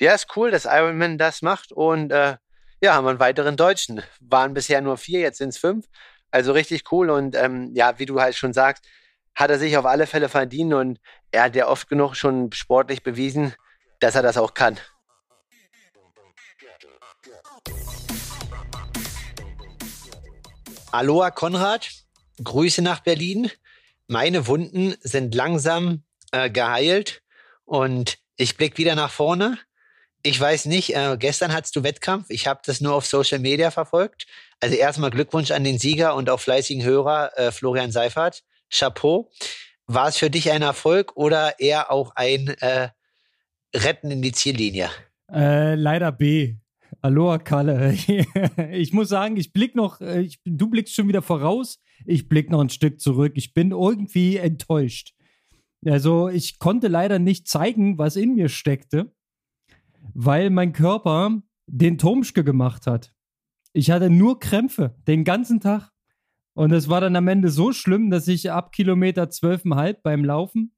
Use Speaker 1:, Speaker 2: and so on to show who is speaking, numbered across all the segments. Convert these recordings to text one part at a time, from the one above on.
Speaker 1: Ja, ist cool, dass Ironman das macht und äh, ja, haben wir einen weiteren Deutschen. Waren bisher nur vier, jetzt sind es fünf. Also richtig cool und ähm, ja, wie du halt schon sagst, hat er sich auf alle Fälle verdient und er hat ja oft genug schon sportlich bewiesen, dass er das auch kann. Aloha Konrad, Grüße nach Berlin. Meine Wunden sind langsam äh, geheilt und ich blicke wieder nach vorne. Ich weiß nicht, äh, gestern hattest du Wettkampf. Ich habe das nur auf Social Media verfolgt. Also erstmal Glückwunsch an den Sieger und auch fleißigen Hörer äh, Florian Seifert. Chapeau. War es für dich ein Erfolg oder eher auch ein äh, Retten in die Ziellinie?
Speaker 2: Äh, leider B. Aloha Kalle. ich muss sagen, ich blick noch, äh, ich, du blickst schon wieder voraus, ich blick noch ein Stück zurück. Ich bin irgendwie enttäuscht. Also ich konnte leider nicht zeigen, was in mir steckte, weil mein Körper den Tomschke gemacht hat. Ich hatte nur Krämpfe den ganzen Tag. Und es war dann am Ende so schlimm, dass ich ab Kilometer 12,5 beim Laufen,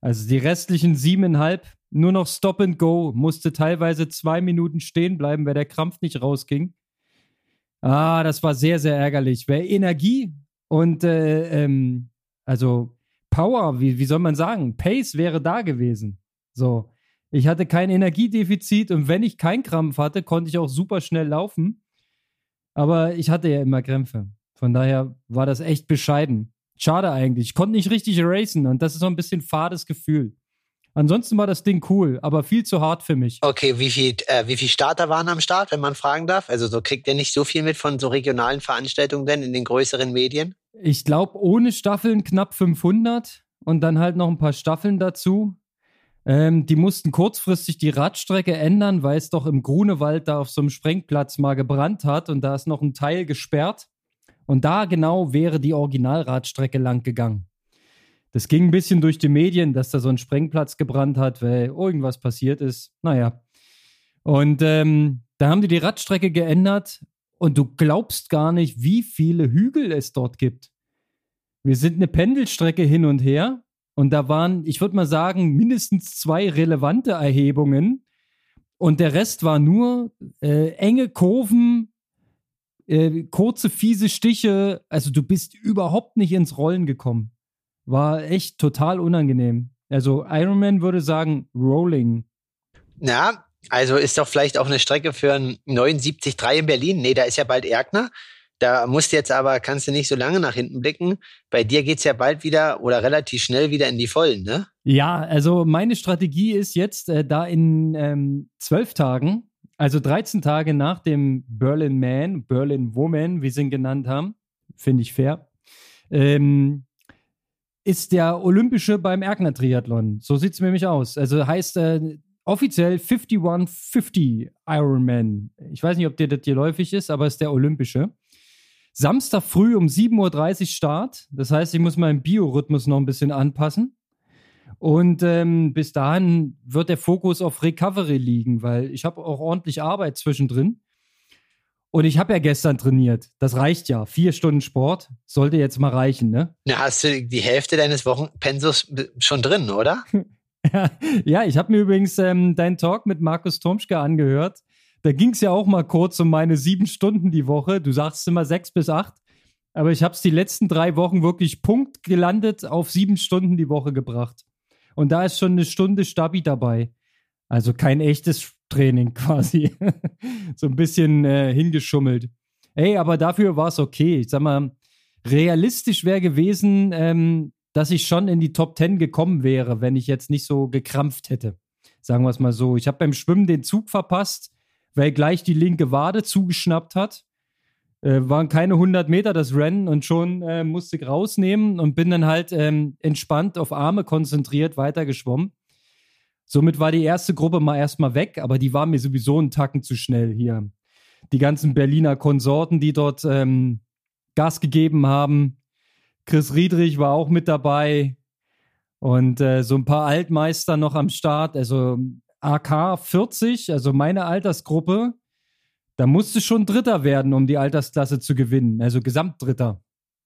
Speaker 2: also die restlichen siebeneinhalb, nur noch Stop and Go, musste teilweise zwei Minuten stehen bleiben, weil der Krampf nicht rausging. Ah, das war sehr, sehr ärgerlich. Weil Energie und äh, ähm, also Power, wie, wie soll man sagen, Pace wäre da gewesen. So. Ich hatte kein Energiedefizit und wenn ich keinen Krampf hatte, konnte ich auch super schnell laufen. Aber ich hatte ja immer Krämpfe. Von daher war das echt bescheiden. Schade eigentlich. Ich konnte nicht richtig racen und das ist so ein bisschen fades Gefühl. Ansonsten war das Ding cool, aber viel zu hart für mich.
Speaker 1: Okay, wie viel, äh, wie viel Starter waren am Start, wenn man fragen darf? Also so kriegt ihr nicht so viel mit von so regionalen Veranstaltungen denn in den größeren Medien?
Speaker 2: Ich glaube, ohne Staffeln knapp 500 und dann halt noch ein paar Staffeln dazu. Ähm, die mussten kurzfristig die Radstrecke ändern, weil es doch im Grunewald da auf so einem Sprengplatz mal gebrannt hat und da ist noch ein Teil gesperrt. Und da genau wäre die Originalradstrecke lang gegangen. Das ging ein bisschen durch die Medien, dass da so ein Sprengplatz gebrannt hat, weil irgendwas passiert ist. Naja. Und ähm, da haben die die Radstrecke geändert und du glaubst gar nicht, wie viele Hügel es dort gibt. Wir sind eine Pendelstrecke hin und her und da waren, ich würde mal sagen, mindestens zwei relevante Erhebungen und der Rest war nur äh, enge Kurven, äh, kurze, fiese Stiche. Also du bist überhaupt nicht ins Rollen gekommen. War echt total unangenehm. Also Ironman würde sagen, Rolling.
Speaker 1: Ja, also ist doch vielleicht auch eine Strecke für ein 79,3 in Berlin. Nee, da ist ja bald Erkner. Da musst du jetzt aber, kannst du nicht so lange nach hinten blicken. Bei dir geht's ja bald wieder oder relativ schnell wieder in die Vollen, ne?
Speaker 2: Ja, also meine Strategie ist jetzt, äh, da in ähm, zwölf Tagen, also 13 Tage nach dem Berlin Man, Berlin Woman, wie sie ihn genannt haben, finde ich fair, ähm, ist der Olympische beim Erkner Triathlon. So sieht es nämlich aus. Also heißt äh, offiziell 5150 Ironman. Ich weiß nicht, ob der das hier läufig ist, aber es ist der Olympische. Samstag früh um 7.30 Uhr Start. Das heißt, ich muss meinen Biorhythmus noch ein bisschen anpassen. Und ähm, bis dahin wird der Fokus auf Recovery liegen, weil ich habe auch ordentlich Arbeit zwischendrin. Und ich habe ja gestern trainiert. Das reicht ja. Vier Stunden Sport sollte jetzt mal reichen, ne?
Speaker 1: Na, hast du die Hälfte deines Wochenpensus schon drin, oder?
Speaker 2: ja, ich habe mir übrigens ähm, deinen Talk mit Markus Tomschke angehört. Da ging es ja auch mal kurz um meine sieben Stunden die Woche. Du sagst immer sechs bis acht. Aber ich habe es die letzten drei Wochen wirklich Punkt gelandet auf sieben Stunden die Woche gebracht. Und da ist schon eine Stunde Stabi dabei. Also kein echtes Training quasi. so ein bisschen äh, hingeschummelt. Ey, aber dafür war es okay. Ich sag mal, realistisch wäre gewesen, ähm, dass ich schon in die Top 10 gekommen wäre, wenn ich jetzt nicht so gekrampft hätte. Sagen wir es mal so. Ich habe beim Schwimmen den Zug verpasst, weil gleich die linke Wade zugeschnappt hat. Äh, waren keine 100 Meter das Rennen und schon äh, musste ich rausnehmen und bin dann halt ähm, entspannt auf Arme konzentriert weitergeschwommen. Somit war die erste Gruppe mal erstmal weg, aber die war mir sowieso einen Tacken zu schnell hier. Die ganzen Berliner Konsorten, die dort ähm, Gas gegeben haben. Chris Riedrich war auch mit dabei. Und äh, so ein paar Altmeister noch am Start. Also AK 40, also meine Altersgruppe, da musste schon Dritter werden, um die Altersklasse zu gewinnen. Also Gesamtdritter.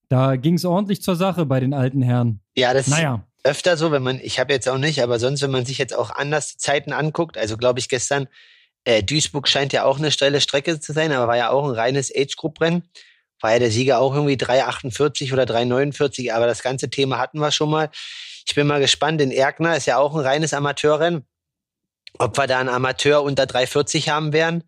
Speaker 2: Da ging es ordentlich zur Sache bei den alten Herren.
Speaker 1: Ja, das, naja. öfter so, wenn man, ich habe jetzt auch nicht, aber sonst, wenn man sich jetzt auch anders Zeiten anguckt, also glaube ich gestern, äh, Duisburg scheint ja auch eine steile Strecke zu sein, aber war ja auch ein reines Age-Group-Rennen. War ja der Sieger auch irgendwie 3,48 oder 3,49, aber das ganze Thema hatten wir schon mal. Ich bin mal gespannt, in Erkner ist ja auch ein reines Amateurrennen. Ob wir da einen Amateur unter 3,40 haben werden.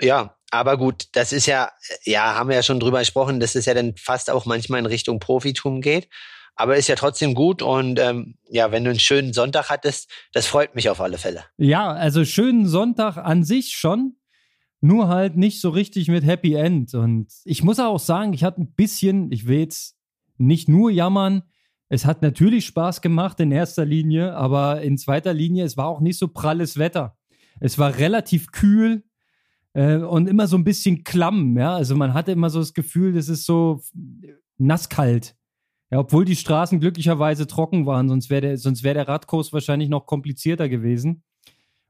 Speaker 1: Ja, aber gut, das ist ja, ja, haben wir ja schon drüber gesprochen, dass es ja dann fast auch manchmal in Richtung Profitum geht. Aber ist ja trotzdem gut und ähm, ja, wenn du einen schönen Sonntag hattest, das freut mich auf alle Fälle.
Speaker 2: Ja, also schönen Sonntag an sich schon, nur halt nicht so richtig mit Happy End. Und ich muss auch sagen, ich hatte ein bisschen, ich will jetzt nicht nur jammern, es hat natürlich Spaß gemacht in erster Linie, aber in zweiter Linie, es war auch nicht so pralles Wetter. Es war relativ kühl, äh, und immer so ein bisschen klamm, ja. Also man hatte immer so das Gefühl, das ist so nasskalt. Ja, obwohl die Straßen glücklicherweise trocken waren, sonst wäre der, wäre der Radkurs wahrscheinlich noch komplizierter gewesen.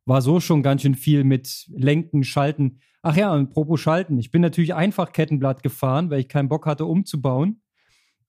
Speaker 2: War so schon ganz schön viel mit Lenken, Schalten. Ach ja, und apropos Schalten. Ich bin natürlich einfach Kettenblatt gefahren, weil ich keinen Bock hatte, umzubauen.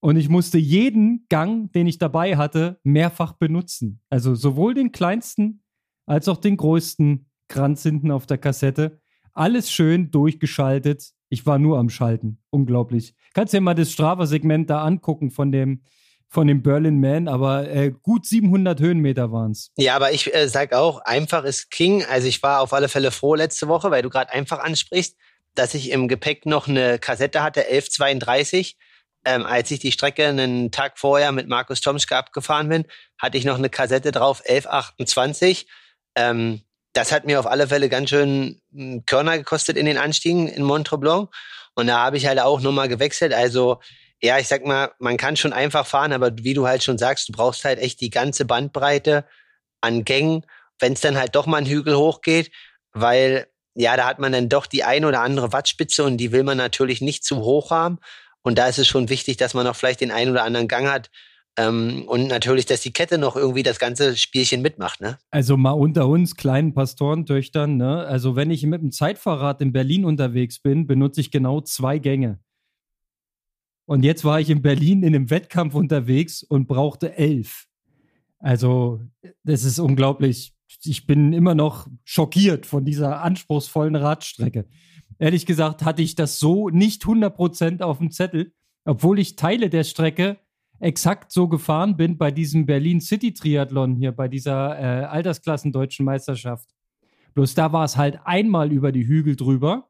Speaker 2: Und ich musste jeden Gang, den ich dabei hatte, mehrfach benutzen. Also sowohl den kleinsten als auch den größten Kranz hinten auf der Kassette. Alles schön durchgeschaltet. Ich war nur am Schalten. Unglaublich. Kannst dir mal das Strava-Segment da angucken von dem, von dem Berlin Man, aber äh, gut 700 Höhenmeter waren es.
Speaker 1: Ja, aber ich äh, sag auch, einfach ist King. Also ich war auf alle Fälle froh letzte Woche, weil du gerade einfach ansprichst, dass ich im Gepäck noch eine Kassette hatte, 1132. Ähm, als ich die Strecke einen Tag vorher mit Markus Tomschke abgefahren bin, hatte ich noch eine Kassette drauf, 1128. Ähm, das hat mir auf alle Fälle ganz schön hm, Körner gekostet in den Anstiegen in Montreblanc. Und da habe ich halt auch nochmal gewechselt. Also, ja, ich sag mal, man kann schon einfach fahren, aber wie du halt schon sagst, du brauchst halt echt die ganze Bandbreite an Gängen, wenn es dann halt doch mal einen Hügel hochgeht, weil ja, da hat man dann doch die eine oder andere Wattspitze und die will man natürlich nicht zu hoch haben. Und da ist es schon wichtig, dass man auch vielleicht den einen oder anderen Gang hat, ähm, und natürlich, dass die Kette noch irgendwie das ganze Spielchen mitmacht, ne?
Speaker 2: Also mal unter uns kleinen Pastorentöchtern, ne? Also wenn ich mit dem Zeitfahrrad in Berlin unterwegs bin, benutze ich genau zwei Gänge. Und jetzt war ich in Berlin in einem Wettkampf unterwegs und brauchte elf. Also, das ist unglaublich. Ich bin immer noch schockiert von dieser anspruchsvollen Radstrecke. Ehrlich gesagt hatte ich das so nicht 100% auf dem Zettel, obwohl ich Teile der Strecke exakt so gefahren bin bei diesem Berlin City Triathlon hier, bei dieser äh, Altersklassen deutschen Meisterschaft. Bloß da war es halt einmal über die Hügel drüber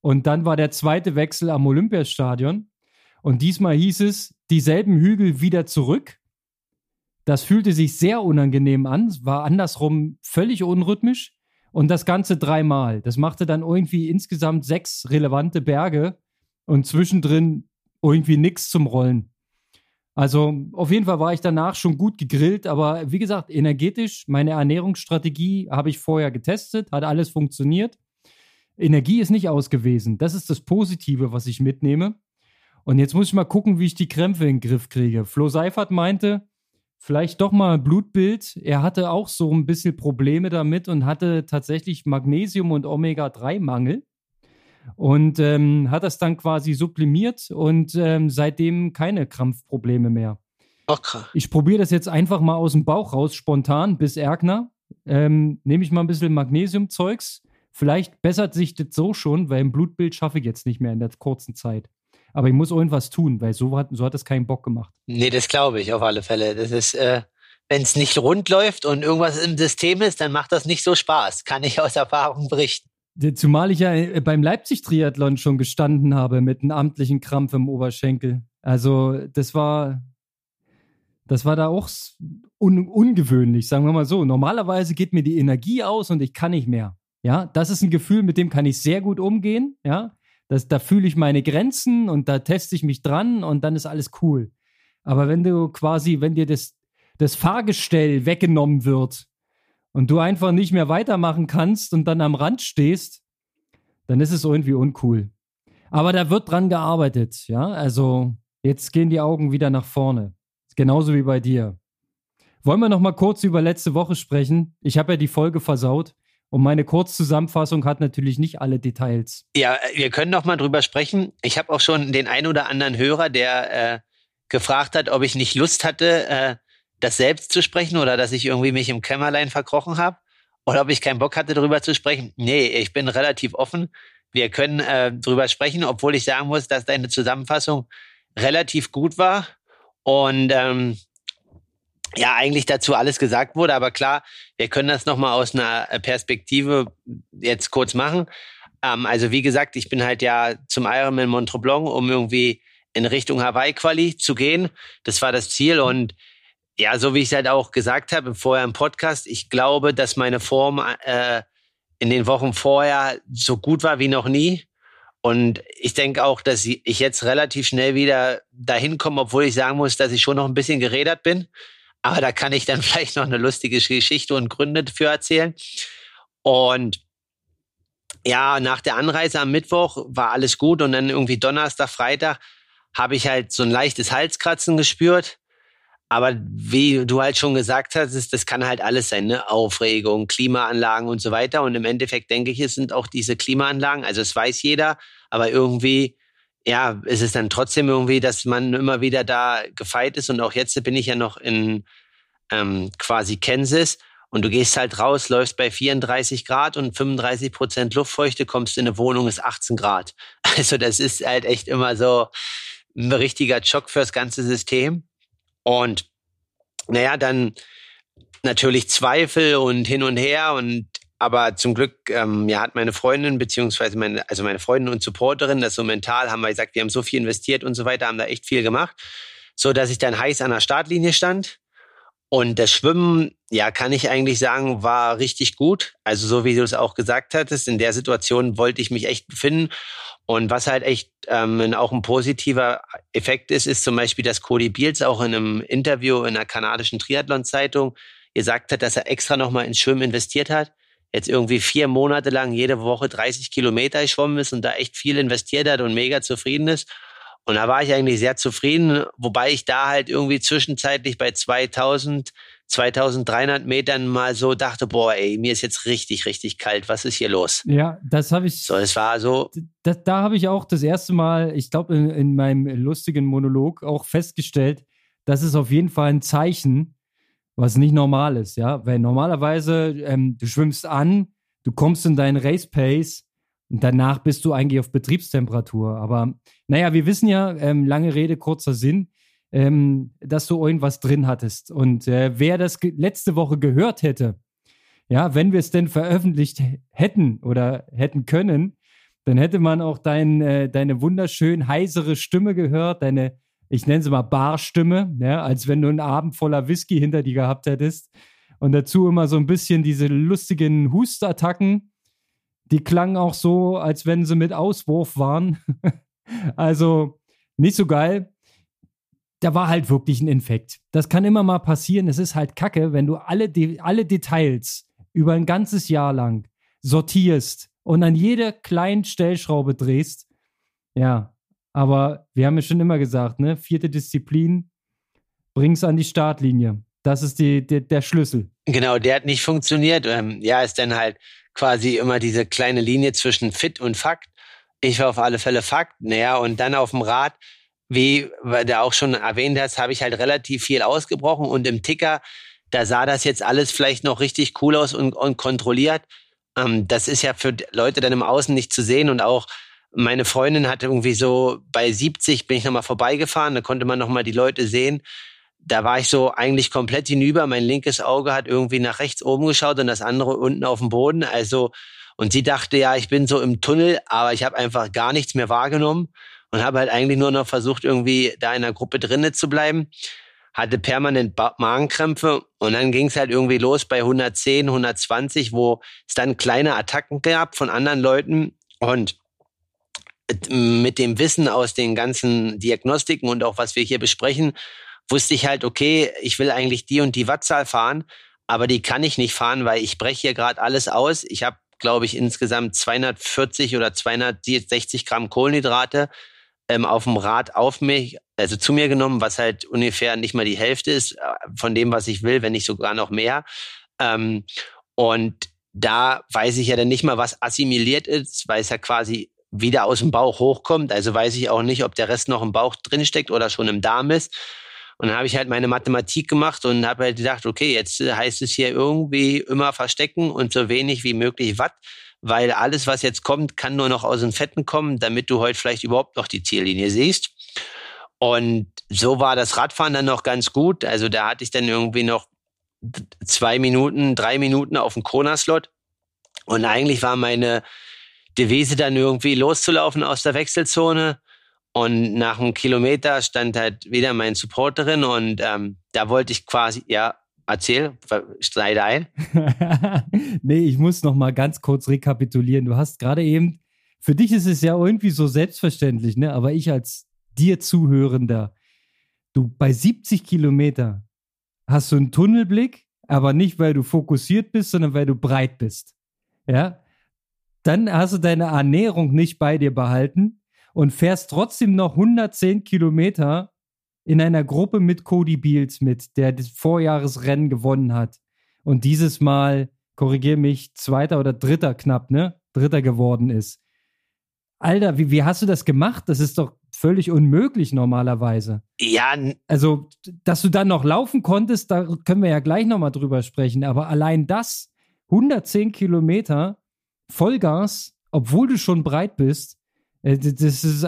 Speaker 2: und dann war der zweite Wechsel am Olympiastadion. Und diesmal hieß es, dieselben Hügel wieder zurück. Das fühlte sich sehr unangenehm an, war andersrum völlig unrhythmisch und das Ganze dreimal. Das machte dann irgendwie insgesamt sechs relevante Berge und zwischendrin irgendwie nichts zum Rollen. Also auf jeden Fall war ich danach schon gut gegrillt, aber wie gesagt, energetisch, meine Ernährungsstrategie habe ich vorher getestet, hat alles funktioniert. Energie ist nicht ausgewesen. Das ist das Positive, was ich mitnehme. Und jetzt muss ich mal gucken, wie ich die Krämpfe in den Griff kriege. Flo Seifert meinte, vielleicht doch mal Blutbild. Er hatte auch so ein bisschen Probleme damit und hatte tatsächlich Magnesium- und Omega-3-Mangel und ähm, hat das dann quasi sublimiert und ähm, seitdem keine Krampfprobleme mehr.
Speaker 1: Okay.
Speaker 2: Ich probiere das jetzt einfach mal aus dem Bauch raus, spontan, bis Erkner. Ähm, Nehme ich mal ein bisschen Magnesiumzeugs. Vielleicht bessert sich das so schon, weil ein Blutbild schaffe ich jetzt nicht mehr in der kurzen Zeit. Aber ich muss irgendwas tun, weil so hat, so hat das keinen Bock gemacht.
Speaker 1: Nee, das glaube ich auf alle Fälle. Das ist, äh, wenn es nicht rund läuft und irgendwas im System ist, dann macht das nicht so Spaß. Kann ich aus Erfahrung berichten.
Speaker 2: Zumal ich ja äh, beim Leipzig-Triathlon schon gestanden habe mit einem amtlichen Krampf im Oberschenkel. Also, das war, das war da auch un ungewöhnlich, sagen wir mal so. Normalerweise geht mir die Energie aus und ich kann nicht mehr. Ja, das ist ein Gefühl, mit dem kann ich sehr gut umgehen. Ja, das, da fühle ich meine Grenzen und da teste ich mich dran und dann ist alles cool. Aber wenn du quasi, wenn dir das, das Fahrgestell weggenommen wird, und du einfach nicht mehr weitermachen kannst und dann am Rand stehst, dann ist es irgendwie uncool. Aber da wird dran gearbeitet, ja. Also jetzt gehen die Augen wieder nach vorne. Genauso wie bei dir. Wollen wir noch mal kurz über letzte Woche sprechen? Ich habe ja die Folge versaut. Und meine Kurzzusammenfassung hat natürlich nicht alle Details.
Speaker 1: Ja, wir können noch mal drüber sprechen. Ich habe auch schon den ein oder anderen Hörer, der äh, gefragt hat, ob ich nicht Lust hatte, äh, das selbst zu sprechen oder dass ich irgendwie mich im Kämmerlein verkrochen habe oder ob ich keinen Bock hatte, darüber zu sprechen. Nee, ich bin relativ offen. Wir können äh, drüber sprechen, obwohl ich sagen muss, dass deine Zusammenfassung relativ gut war und ähm, ja eigentlich dazu alles gesagt wurde. Aber klar, wir können das nochmal aus einer Perspektive jetzt kurz machen. Ähm, also wie gesagt, ich bin halt ja zum Ironman Mont Blanc, um irgendwie in Richtung Hawaii-Quali zu gehen. Das war das Ziel und ja, so wie ich es halt auch gesagt habe vorher im Podcast, ich glaube, dass meine Form äh, in den Wochen vorher so gut war wie noch nie. Und ich denke auch, dass ich jetzt relativ schnell wieder dahin komme, obwohl ich sagen muss, dass ich schon noch ein bisschen gerädert bin. Aber da kann ich dann vielleicht noch eine lustige Geschichte und Gründe für erzählen. Und ja, nach der Anreise am Mittwoch war alles gut und dann irgendwie Donnerstag, Freitag habe ich halt so ein leichtes Halskratzen gespürt. Aber wie du halt schon gesagt hast, das kann halt alles sein, ne? Aufregung, Klimaanlagen und so weiter. Und im Endeffekt denke ich, es sind auch diese Klimaanlagen, also es weiß jeder, aber irgendwie, ja, ist es dann trotzdem irgendwie, dass man immer wieder da gefeit ist. Und auch jetzt bin ich ja noch in ähm, quasi Kansas und du gehst halt raus, läufst bei 34 Grad und 35 Prozent Luftfeuchte, kommst in eine Wohnung, ist 18 Grad. Also das ist halt echt immer so ein richtiger Schock fürs ganze System. Und naja, dann natürlich Zweifel und hin und her und aber zum Glück ähm, ja, hat meine Freundin beziehungsweise meine also meine Freundin und Supporterin das so mental haben wir gesagt wir haben so viel investiert und so weiter haben da echt viel gemacht so dass ich dann heiß an der Startlinie stand und das Schwimmen, ja, kann ich eigentlich sagen, war richtig gut. Also so wie du es auch gesagt hattest, in der Situation wollte ich mich echt befinden. Und was halt echt ähm, auch ein positiver Effekt ist, ist zum Beispiel, dass Cody Beals auch in einem Interview in der kanadischen Triathlon-Zeitung gesagt hat, dass er extra nochmal ins Schwimmen investiert hat. Jetzt irgendwie vier Monate lang jede Woche 30 Kilometer geschwommen ist und da echt viel investiert hat und mega zufrieden ist. Und da war ich eigentlich sehr zufrieden, wobei ich da halt irgendwie zwischenzeitlich bei 2000, 2300 Metern mal so dachte, boah, ey, mir ist jetzt richtig, richtig kalt. Was ist hier los?
Speaker 2: Ja, das habe ich.
Speaker 1: So, es war so.
Speaker 2: Da, da habe ich auch das erste Mal, ich glaube, in, in meinem lustigen Monolog auch festgestellt, das ist auf jeden Fall ein Zeichen, was nicht normal ist, ja. Weil normalerweise, ähm, du schwimmst an, du kommst in deinen Race Pace und danach bist du eigentlich auf Betriebstemperatur. Aber naja, wir wissen ja, ähm, lange Rede, kurzer Sinn, ähm, dass du irgendwas drin hattest. Und äh, wer das letzte Woche gehört hätte, ja, wenn wir es denn veröffentlicht hätten oder hätten können, dann hätte man auch dein, äh, deine wunderschön heisere Stimme gehört, deine, ich nenne sie mal Barstimme, ja, als wenn du einen Abend voller Whisky hinter dir gehabt hättest. Und dazu immer so ein bisschen diese lustigen Hustattacken die klangen auch so, als wenn sie mit Auswurf waren. also nicht so geil. Da war halt wirklich ein Infekt. Das kann immer mal passieren. Es ist halt kacke, wenn du alle, De alle Details über ein ganzes Jahr lang sortierst und an jeder kleinen Stellschraube drehst. Ja, aber wir haben ja schon immer gesagt, ne? Vierte Disziplin, bring's an die Startlinie. Das ist die, die, der Schlüssel.
Speaker 1: Genau, der hat nicht funktioniert. Ähm, ja, ist dann halt quasi immer diese kleine Linie zwischen Fit und Fakt. Ich war auf alle Fälle Fakt, naja, und dann auf dem Rad, wie du auch schon erwähnt hast, habe ich halt relativ viel ausgebrochen und im Ticker, da sah das jetzt alles vielleicht noch richtig cool aus und, und kontrolliert. Ähm, das ist ja für Leute dann im Außen nicht zu sehen und auch meine Freundin hatte irgendwie so bei 70 bin ich nochmal vorbeigefahren, da konnte man nochmal die Leute sehen da war ich so eigentlich komplett hinüber. Mein linkes Auge hat irgendwie nach rechts oben geschaut und das andere unten auf dem Boden. Also, und sie dachte, ja, ich bin so im Tunnel, aber ich habe einfach gar nichts mehr wahrgenommen und habe halt eigentlich nur noch versucht, irgendwie da in der Gruppe drinnen zu bleiben. Hatte permanent Magenkrämpfe und dann ging es halt irgendwie los bei 110, 120, wo es dann kleine Attacken gab von anderen Leuten und mit dem Wissen aus den ganzen Diagnostiken und auch was wir hier besprechen, wusste ich halt, okay, ich will eigentlich die und die Wattzahl fahren, aber die kann ich nicht fahren, weil ich breche hier gerade alles aus. Ich habe, glaube ich, insgesamt 240 oder 260 Gramm Kohlenhydrate ähm, auf dem Rad auf mich, also zu mir genommen, was halt ungefähr nicht mal die Hälfte ist äh, von dem, was ich will, wenn nicht sogar noch mehr. Ähm, und da weiß ich ja dann nicht mal, was assimiliert ist, weil es ja quasi wieder aus dem Bauch hochkommt. Also weiß ich auch nicht, ob der Rest noch im Bauch drinsteckt oder schon im Darm ist. Und dann habe ich halt meine Mathematik gemacht und habe halt gedacht, okay, jetzt heißt es hier irgendwie immer verstecken und so wenig wie möglich Watt, weil alles, was jetzt kommt, kann nur noch aus den Fetten kommen, damit du heute vielleicht überhaupt noch die Ziellinie siehst. Und so war das Radfahren dann noch ganz gut. Also da hatte ich dann irgendwie noch zwei Minuten, drei Minuten auf dem Kona-Slot. Und eigentlich war meine Devise dann irgendwie loszulaufen aus der Wechselzone. Und nach einem Kilometer stand halt wieder mein Supporterin und ähm, da wollte ich quasi, ja, erzähl, schneide ein.
Speaker 2: nee, ich muss noch mal ganz kurz rekapitulieren. Du hast gerade eben, für dich ist es ja irgendwie so selbstverständlich, ne? Aber ich als dir Zuhörender, du bei 70 Kilometer hast du einen Tunnelblick, aber nicht, weil du fokussiert bist, sondern weil du breit bist. Ja? Dann hast du deine Ernährung nicht bei dir behalten und fährst trotzdem noch 110 Kilometer in einer Gruppe mit Cody Beals mit, der das Vorjahresrennen gewonnen hat. Und dieses Mal, korrigier mich, zweiter oder dritter knapp, ne? Dritter geworden ist. Alter, wie, wie hast du das gemacht? Das ist doch völlig unmöglich normalerweise.
Speaker 1: Ja.
Speaker 2: Also, dass du dann noch laufen konntest, da können wir ja gleich nochmal drüber sprechen. Aber allein das, 110 Kilometer, Vollgas, obwohl du schon breit bist, äh, das ist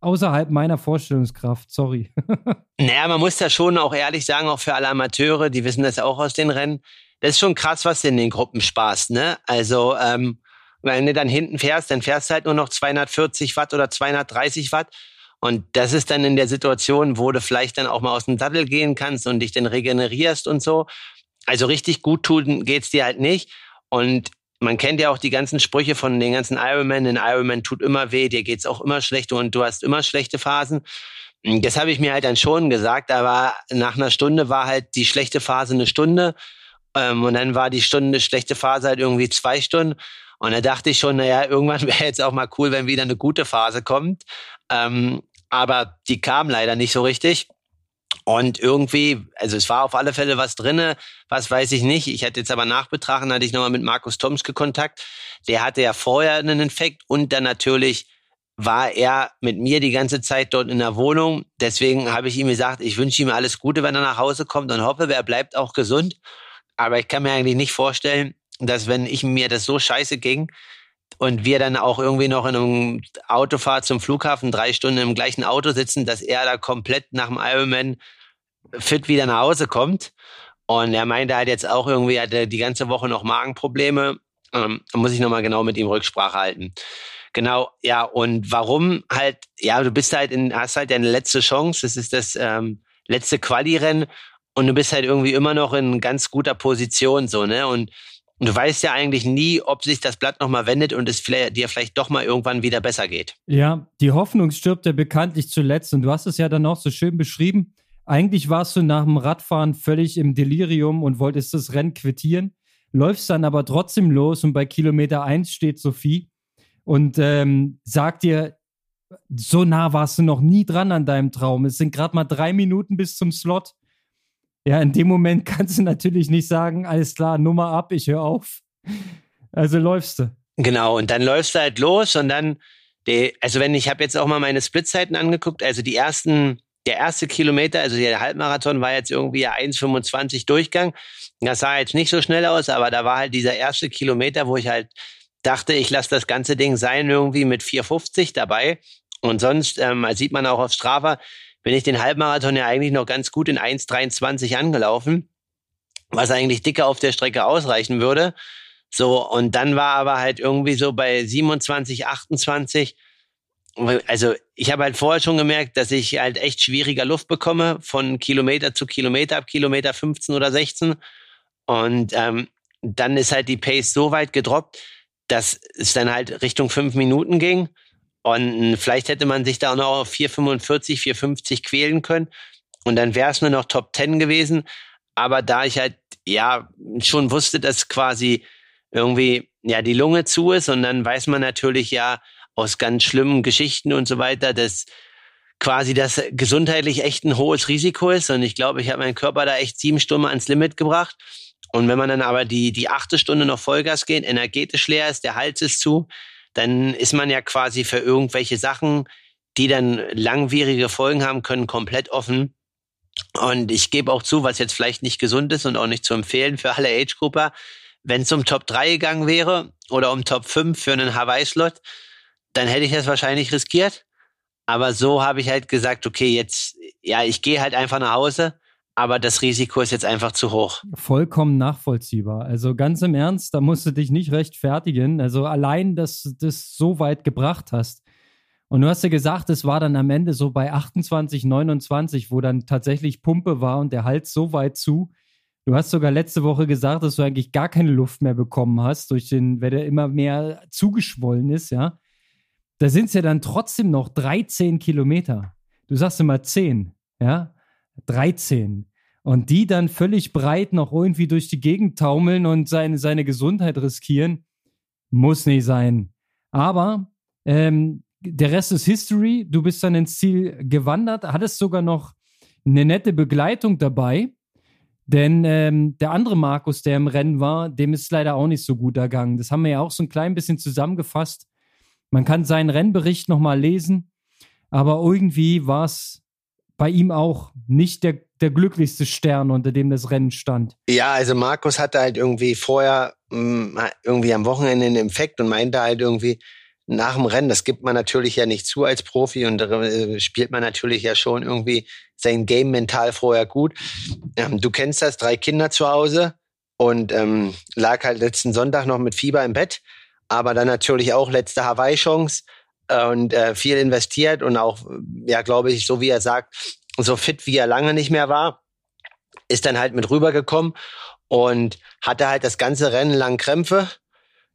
Speaker 2: außerhalb meiner Vorstellungskraft, sorry.
Speaker 1: naja, man muss da schon auch ehrlich sagen, auch für alle Amateure, die wissen das auch aus den Rennen. Das ist schon krass, was in den Gruppen spaßt, ne? Also, ähm, wenn du dann hinten fährst, dann fährst du halt nur noch 240 Watt oder 230 Watt. Und das ist dann in der Situation, wo du vielleicht dann auch mal aus dem Sattel gehen kannst und dich dann regenerierst und so. Also richtig gut tun geht's dir halt nicht. Und man kennt ja auch die ganzen Sprüche von den ganzen Ironman. Ein Ironman tut immer weh, dir geht's auch immer schlecht und du hast immer schlechte Phasen. Das habe ich mir halt dann schon gesagt, aber nach einer Stunde war halt die schlechte Phase eine Stunde ähm, und dann war die Stunde schlechte Phase halt irgendwie zwei Stunden und da dachte ich schon, naja, irgendwann wäre jetzt auch mal cool, wenn wieder eine gute Phase kommt. Ähm, aber die kam leider nicht so richtig. Und irgendwie, also es war auf alle Fälle was drinne, was weiß ich nicht. Ich hatte jetzt aber nachbetrachten, hatte ich nochmal mit Markus Tomske Kontakt. Der hatte ja vorher einen Infekt und dann natürlich war er mit mir die ganze Zeit dort in der Wohnung. Deswegen habe ich ihm gesagt, ich wünsche ihm alles Gute, wenn er nach Hause kommt und hoffe, er bleibt auch gesund. Aber ich kann mir eigentlich nicht vorstellen, dass wenn ich mir das so scheiße ging und wir dann auch irgendwie noch in einem Autofahrt zum Flughafen drei Stunden im gleichen Auto sitzen, dass er da komplett nach dem Ironman fit wieder nach Hause kommt. Und er meinte halt jetzt auch irgendwie, hatte die ganze Woche noch Magenprobleme. Ähm, muss ich nochmal genau mit ihm Rücksprache halten. Genau, ja, und warum halt, ja, du bist halt in, hast halt deine letzte Chance, das ist das ähm, letzte Quali-Rennen und du bist halt irgendwie immer noch in ganz guter Position, so, ne? Und und du weißt ja eigentlich nie, ob sich das Blatt nochmal wendet und es vielleicht, dir vielleicht doch mal irgendwann wieder besser geht.
Speaker 2: Ja, die Hoffnung stirbt ja bekanntlich zuletzt. Und du hast es ja dann auch so schön beschrieben. Eigentlich warst du nach dem Radfahren völlig im Delirium und wolltest das Rennen quittieren, läufst dann aber trotzdem los und bei Kilometer 1 steht Sophie und ähm, sagt dir, so nah warst du noch nie dran an deinem Traum. Es sind gerade mal drei Minuten bis zum Slot. Ja, in dem Moment kannst du natürlich nicht sagen, alles klar, Nummer ab, ich höre auf. Also läufst du.
Speaker 1: Genau, und dann läufst du halt los und dann, die, also wenn ich habe jetzt auch mal meine Splitzeiten angeguckt, also die ersten, der erste Kilometer, also der Halbmarathon war jetzt irgendwie 1,25 Durchgang. Das sah jetzt nicht so schnell aus, aber da war halt dieser erste Kilometer, wo ich halt dachte, ich lasse das ganze Ding sein, irgendwie mit 4,50 dabei. Und sonst ähm, sieht man auch auf Strava, bin ich den Halbmarathon ja eigentlich noch ganz gut in 1,23 angelaufen, was eigentlich dicker auf der Strecke ausreichen würde. So, und dann war aber halt irgendwie so bei 27, 28. Also ich habe halt vorher schon gemerkt, dass ich halt echt schwieriger Luft bekomme von Kilometer zu Kilometer ab Kilometer 15 oder 16. Und ähm, dann ist halt die Pace so weit gedroppt, dass es dann halt Richtung fünf Minuten ging. Und vielleicht hätte man sich da auch noch auf 4,45, 4,50 quälen können. Und dann wäre es nur noch Top 10 gewesen. Aber da ich halt, ja, schon wusste, dass quasi irgendwie, ja, die Lunge zu ist. Und dann weiß man natürlich ja aus ganz schlimmen Geschichten und so weiter, dass quasi das gesundheitlich echt ein hohes Risiko ist. Und ich glaube, ich habe meinen Körper da echt sieben Stunden ans Limit gebracht. Und wenn man dann aber die, die achte Stunde noch Vollgas geht, energetisch leer ist, der Hals ist zu, dann ist man ja quasi für irgendwelche Sachen, die dann langwierige Folgen haben können, komplett offen. Und ich gebe auch zu, was jetzt vielleicht nicht gesund ist und auch nicht zu empfehlen für alle Age-Grupper, wenn es um Top 3 gegangen wäre oder um Top 5 für einen Hawaii-Slot, dann hätte ich das wahrscheinlich riskiert. Aber so habe ich halt gesagt, okay, jetzt, ja, ich gehe halt einfach nach Hause, aber das Risiko ist jetzt einfach zu hoch.
Speaker 2: Vollkommen nachvollziehbar. Also ganz im Ernst, da musst du dich nicht rechtfertigen. Also allein, dass du das so weit gebracht hast. Und du hast ja gesagt, es war dann am Ende so bei 28, 29, wo dann tatsächlich Pumpe war und der Hals so weit zu. Du hast sogar letzte Woche gesagt, dass du eigentlich gar keine Luft mehr bekommen hast, durch den, wenn der immer mehr zugeschwollen ist, ja. Da sind es ja dann trotzdem noch 13 Kilometer. Du sagst immer 10, ja. 13. Und die dann völlig breit noch irgendwie durch die Gegend taumeln und seine, seine Gesundheit riskieren, muss nicht sein. Aber ähm, der Rest ist History. Du bist dann ins Ziel gewandert, hattest sogar noch eine nette Begleitung dabei. Denn ähm, der andere Markus, der im Rennen war, dem ist leider auch nicht so gut ergangen. Das haben wir ja auch so ein klein bisschen zusammengefasst. Man kann seinen Rennbericht nochmal lesen, aber irgendwie war es bei ihm auch nicht der, der glücklichste Stern, unter dem das Rennen stand.
Speaker 1: Ja, also Markus hatte halt irgendwie vorher mh, mm, irgendwie am Wochenende einen Infekt und meinte halt irgendwie, nach dem Rennen, das gibt man natürlich ja nicht zu als Profi und äh, spielt man natürlich ja schon irgendwie sein Game mental vorher gut. Ähm, du kennst das, drei Kinder zu Hause und ähm, lag halt letzten Sonntag noch mit Fieber im Bett, aber dann natürlich auch letzte Hawaii-Chance und äh, viel investiert und auch, ja, glaube ich, so wie er sagt, so fit wie er lange nicht mehr war, ist dann halt mit rübergekommen und hatte halt das ganze Rennen lang Krämpfe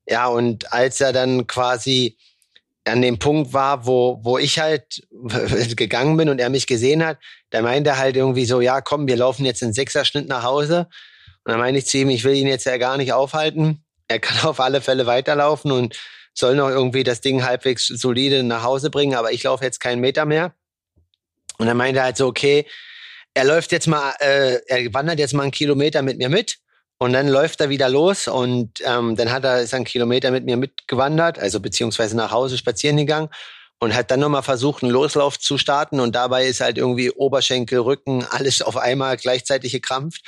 Speaker 1: ja, und als er dann quasi an dem Punkt war, wo, wo ich halt gegangen bin und er mich gesehen hat, da meinte er halt irgendwie so, ja, komm, wir laufen jetzt in Sechserschnitt nach Hause. Und dann meine ich zu ihm, ich will ihn jetzt ja gar nicht aufhalten. Er kann auf alle Fälle weiterlaufen und soll noch irgendwie das Ding halbwegs solide nach Hause bringen, aber ich laufe jetzt keinen Meter mehr. Und dann meinte er halt so, okay, er läuft jetzt mal, äh, er wandert jetzt mal einen Kilometer mit mir mit und dann läuft er wieder los und ähm, dann hat er ist einen Kilometer mit mir mitgewandert, also beziehungsweise nach Hause spazieren gegangen und hat dann nochmal versucht, einen Loslauf zu starten und dabei ist halt irgendwie Oberschenkel, Rücken, alles auf einmal gleichzeitig gekrampft.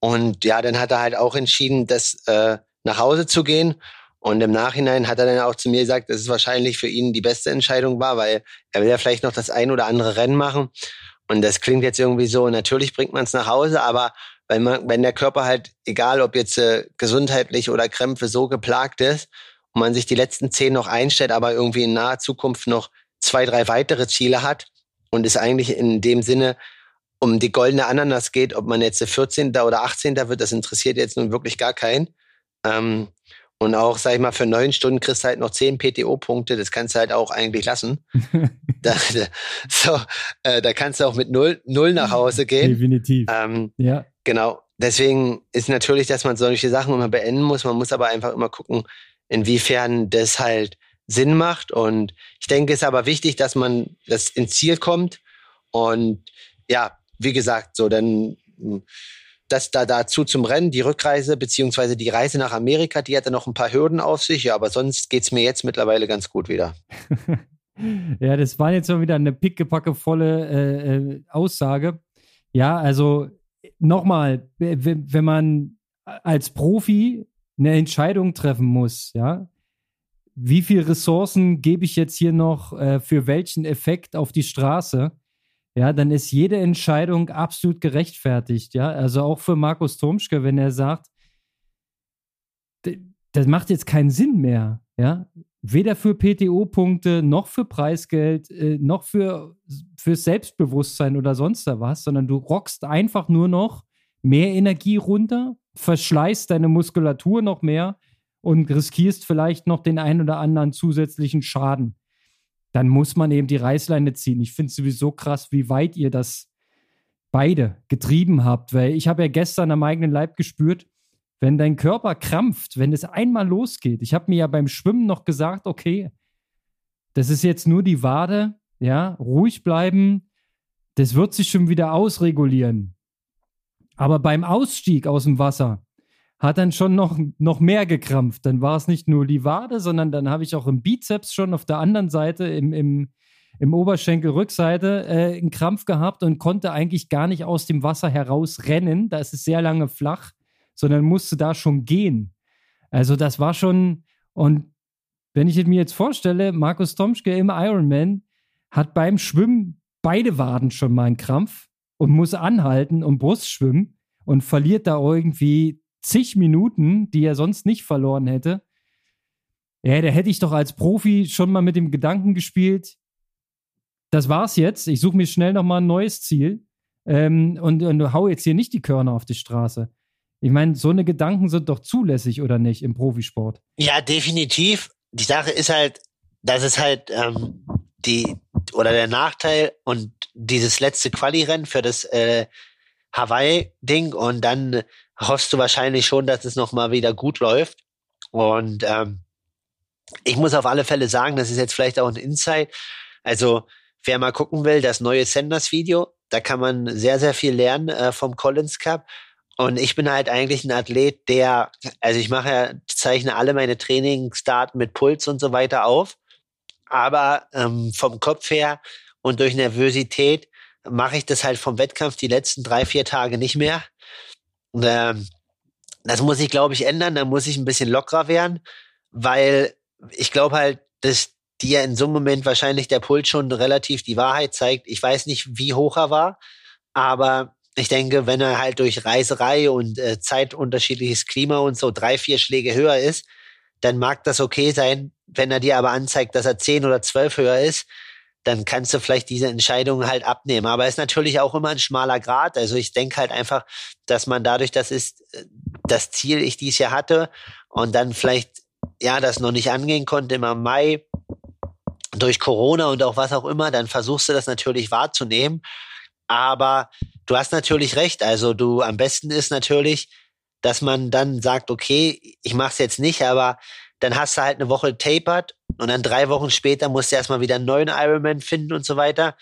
Speaker 1: Und ja, dann hat er halt auch entschieden, das äh, nach Hause zu gehen. Und im Nachhinein hat er dann auch zu mir gesagt, dass es wahrscheinlich für ihn die beste Entscheidung war, weil er will ja vielleicht noch das ein oder andere Rennen machen. Und das klingt jetzt irgendwie so, natürlich bringt man es nach Hause, aber wenn man, wenn der Körper halt, egal ob jetzt äh, gesundheitlich oder Krämpfe, so geplagt ist und man sich die letzten zehn noch einstellt, aber irgendwie in naher Zukunft noch zwei, drei weitere Ziele hat und es eigentlich in dem Sinne um die goldene Ananas geht, ob man jetzt 14. oder 18. wird, das interessiert jetzt nun wirklich gar keinen. Ähm, und auch, sag ich mal, für neun Stunden kriegst du halt noch zehn PTO-Punkte, das kannst du halt auch eigentlich lassen. da, da, so, äh, da kannst du auch mit null, null nach Hause gehen.
Speaker 2: Definitiv.
Speaker 1: Ähm, ja. Genau. Deswegen ist natürlich, dass man solche Sachen immer beenden muss. Man muss aber einfach immer gucken, inwiefern das halt Sinn macht. Und ich denke, es ist aber wichtig, dass man das ins Ziel kommt. Und ja, wie gesagt, so dann das da dazu zum Rennen, die Rückreise beziehungsweise die Reise nach Amerika, die hatte noch ein paar Hürden auf sich, ja, aber sonst geht es mir jetzt mittlerweile ganz gut wieder.
Speaker 2: ja, das war jetzt mal wieder eine pickepackevolle äh, äh, Aussage. Ja, also nochmal, wenn man als Profi eine Entscheidung treffen muss, ja, wie viel Ressourcen gebe ich jetzt hier noch äh, für welchen Effekt auf die Straße? Ja, dann ist jede Entscheidung absolut gerechtfertigt, ja. Also auch für Markus Tomschke, wenn er sagt, das macht jetzt keinen Sinn mehr, ja. Weder für PTO-Punkte, noch für Preisgeld, äh, noch für, für Selbstbewusstsein oder sonst was, sondern du rockst einfach nur noch mehr Energie runter, verschleißt deine Muskulatur noch mehr und riskierst vielleicht noch den einen oder anderen zusätzlichen Schaden. Dann muss man eben die Reißleine ziehen. Ich finde es sowieso krass, wie weit ihr das beide getrieben habt, weil ich habe ja gestern am eigenen Leib gespürt, wenn dein Körper krampft, wenn es einmal losgeht. Ich habe mir ja beim Schwimmen noch gesagt, okay, das ist jetzt nur die Wade, ja, ruhig bleiben, das wird sich schon wieder ausregulieren. Aber beim Ausstieg aus dem Wasser hat dann schon noch, noch mehr gekrampft. Dann war es nicht nur die Wade, sondern dann habe ich auch im Bizeps schon auf der anderen Seite im, im, im Oberschenkelrückseite äh, einen Krampf gehabt und konnte eigentlich gar nicht aus dem Wasser herausrennen. Da ist es sehr lange flach, sondern musste da schon gehen. Also das war schon, und wenn ich mir jetzt vorstelle, Markus Tomschke im Ironman hat beim Schwimmen beide Waden schon mal einen Krampf und muss anhalten und Brust schwimmen und verliert da irgendwie zig Minuten, die er sonst nicht verloren hätte. Ja, da hätte ich doch als Profi schon mal mit dem Gedanken gespielt, das war's jetzt. Ich suche mir schnell nochmal ein neues Ziel ähm, und, und hau jetzt hier nicht die Körner auf die Straße. Ich meine, so eine Gedanken sind doch zulässig oder nicht im Profisport?
Speaker 1: Ja, definitiv. Die Sache ist halt, dass es halt ähm, die oder der Nachteil und dieses letzte Quali-Rennen für das äh, Hawaii-Ding und dann hoffst du wahrscheinlich schon, dass es nochmal wieder gut läuft. Und ähm, ich muss auf alle Fälle sagen, das ist jetzt vielleicht auch ein Insight. Also wer mal gucken will, das neue Senders-Video, da kann man sehr, sehr viel lernen äh, vom Collins Cup. Und ich bin halt eigentlich ein Athlet, der, also ich mache ja, zeichne alle meine Trainingsdaten mit Puls und so weiter auf. Aber ähm, vom Kopf her und durch Nervosität mache ich das halt vom Wettkampf die letzten drei, vier Tage nicht mehr. Ähm, das muss ich, glaube ich, ändern. Da muss ich ein bisschen lockerer werden, weil ich glaube halt, dass dir in so einem Moment wahrscheinlich der Puls schon relativ die Wahrheit zeigt. Ich weiß nicht, wie hoch er war, aber ich denke, wenn er halt durch Reiserei und äh, zeitunterschiedliches Klima und so drei, vier Schläge höher ist, dann mag das okay sein. Wenn er dir aber anzeigt, dass er zehn oder zwölf höher ist, dann kannst du vielleicht diese Entscheidung halt abnehmen. Aber es ist natürlich auch immer ein schmaler Grad. Also ich denke halt einfach, dass man dadurch, das ist äh, das Ziel, ich dies Jahr hatte und dann vielleicht ja das noch nicht angehen konnte im Mai durch Corona und auch was auch immer, dann versuchst du das natürlich wahrzunehmen. Aber du hast natürlich recht. Also du am besten ist natürlich, dass man dann sagt, okay, ich mach's jetzt nicht, aber dann hast du halt eine Woche tapert und dann drei Wochen später musst du erstmal wieder einen neuen Ironman finden und so weiter.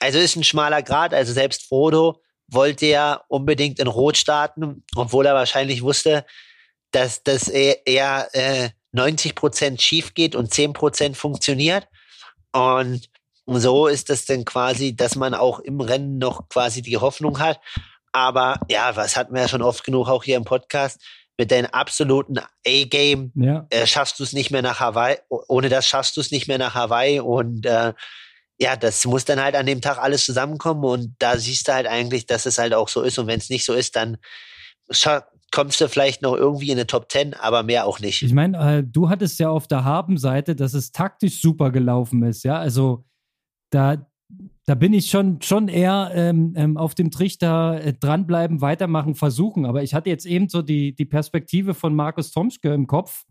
Speaker 1: Also ist ein schmaler Grad. Also selbst Frodo wollte ja unbedingt in Rot starten, obwohl er wahrscheinlich wusste, dass das eher, äh, 90 Prozent schief geht und 10 Prozent funktioniert. Und so ist es dann quasi, dass man auch im Rennen noch quasi die Hoffnung hat. Aber ja, was hatten wir ja schon oft genug auch hier im Podcast. Mit deinem absoluten A-Game ja. äh, schaffst du es nicht mehr nach Hawaii. Ohne das schaffst du es nicht mehr nach Hawaii. Und äh, ja, das muss dann halt an dem Tag alles zusammenkommen. Und da siehst du halt eigentlich, dass es halt auch so ist. Und wenn es nicht so ist, dann kommst du vielleicht noch irgendwie in eine Top Ten, aber mehr auch nicht.
Speaker 2: Ich meine, äh, du hattest ja auf der Habenseite, dass es taktisch super gelaufen ist, ja. Also da, da bin ich schon, schon eher ähm, ähm, auf dem Trichter äh, dranbleiben, weitermachen, versuchen. Aber ich hatte jetzt eben so die, die Perspektive von Markus Tomschke im Kopf.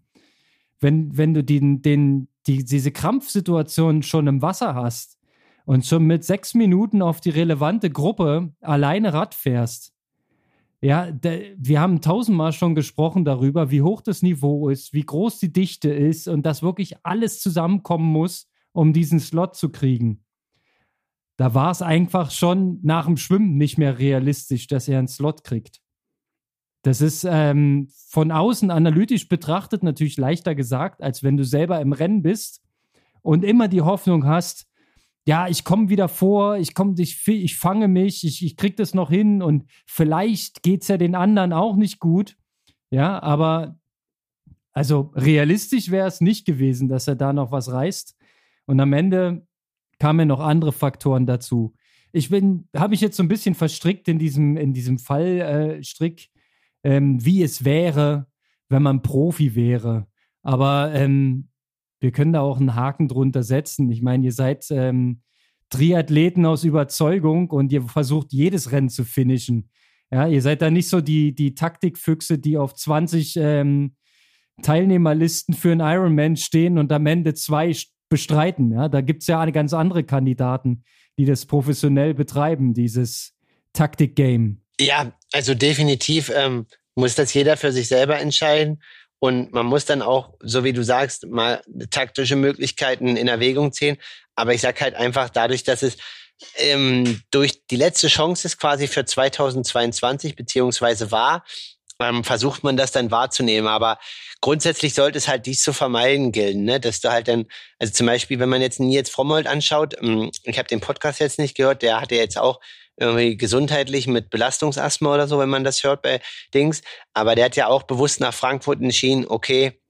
Speaker 2: Wenn, wenn du den, den, die, diese Krampfsituation schon im Wasser hast und schon mit sechs Minuten auf die relevante Gruppe alleine Rad fährst, ja, der, wir haben tausendmal schon gesprochen darüber, wie hoch das Niveau ist, wie groß die Dichte ist und dass wirklich alles zusammenkommen muss, um diesen Slot zu kriegen. Da war es einfach schon nach dem Schwimmen nicht mehr realistisch, dass er einen Slot kriegt. Das ist ähm, von außen analytisch betrachtet natürlich leichter gesagt, als wenn du selber im Rennen bist und immer die Hoffnung hast, ja, ich komme wieder vor, ich komme, ich, ich fange mich, ich, ich krieg das noch hin und vielleicht geht es ja den anderen auch nicht gut. Ja, aber also realistisch wäre es nicht gewesen, dass er da noch was reißt. Und am Ende kamen noch andere Faktoren dazu. Ich bin, habe ich jetzt so ein bisschen verstrickt in diesem, in diesem Fallstrick, äh, ähm, wie es wäre, wenn man Profi wäre. Aber ähm, wir können da auch einen Haken drunter setzen. Ich meine, ihr seid ähm, Triathleten aus Überzeugung und ihr versucht jedes Rennen zu finishen. Ja, ihr seid da nicht so die, die Taktikfüchse, die auf 20 ähm, Teilnehmerlisten für einen Ironman stehen und am Ende zwei bestreiten. Ja, da gibt es ja ganz andere Kandidaten, die das professionell betreiben, dieses Taktik-Game.
Speaker 1: Ja, also definitiv ähm, muss das jeder für sich selber entscheiden. Und man muss dann auch, so wie du sagst, mal taktische Möglichkeiten in Erwägung ziehen. Aber ich sag halt einfach dadurch, dass es ähm, durch die letzte Chance ist quasi für 2022 beziehungsweise war ähm, versucht man das dann wahrzunehmen. Aber grundsätzlich sollte es halt dies zu vermeiden gelten, ne? dass du halt dann, also zum Beispiel, wenn man jetzt Nils Frommold anschaut, ähm, ich habe den Podcast jetzt nicht gehört, der hatte jetzt auch irgendwie gesundheitlich mit Belastungsasthma oder so, wenn man das hört bei Dings. Aber der hat ja auch bewusst nach Frankfurt entschieden, okay,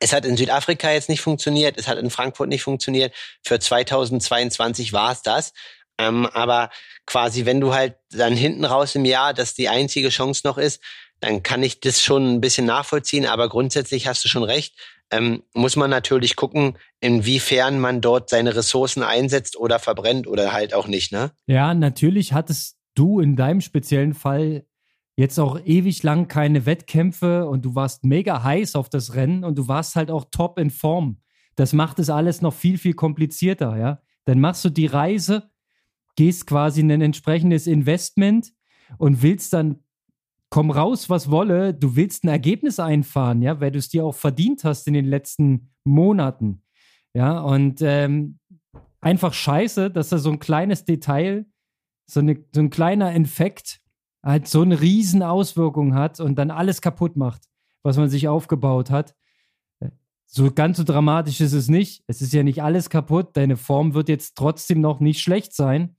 Speaker 1: es hat in Südafrika jetzt nicht funktioniert, es hat in Frankfurt nicht funktioniert. Für 2022 war es das. Ähm, aber quasi, wenn du halt dann hinten raus im Jahr, dass die einzige Chance noch ist, dann kann ich das schon ein bisschen nachvollziehen. Aber grundsätzlich hast du schon recht. Ähm, muss man natürlich gucken, inwiefern man dort seine Ressourcen einsetzt oder verbrennt oder halt auch nicht, ne?
Speaker 2: Ja, natürlich hattest du in deinem speziellen Fall jetzt auch ewig lang keine Wettkämpfe und du warst mega heiß auf das Rennen und du warst halt auch top in Form. Das macht es alles noch viel, viel komplizierter, ja. Dann machst du die Reise, gehst quasi in ein entsprechendes Investment und willst dann, komm raus, was wolle, du willst ein Ergebnis einfahren, ja, weil du es dir auch verdient hast in den letzten Monaten. Ja, und ähm, einfach scheiße, dass da so ein kleines Detail, so, eine, so ein kleiner Infekt halt so eine riesen Auswirkung hat und dann alles kaputt macht, was man sich aufgebaut hat. So ganz so dramatisch ist es nicht. Es ist ja nicht alles kaputt. Deine Form wird jetzt trotzdem noch nicht schlecht sein.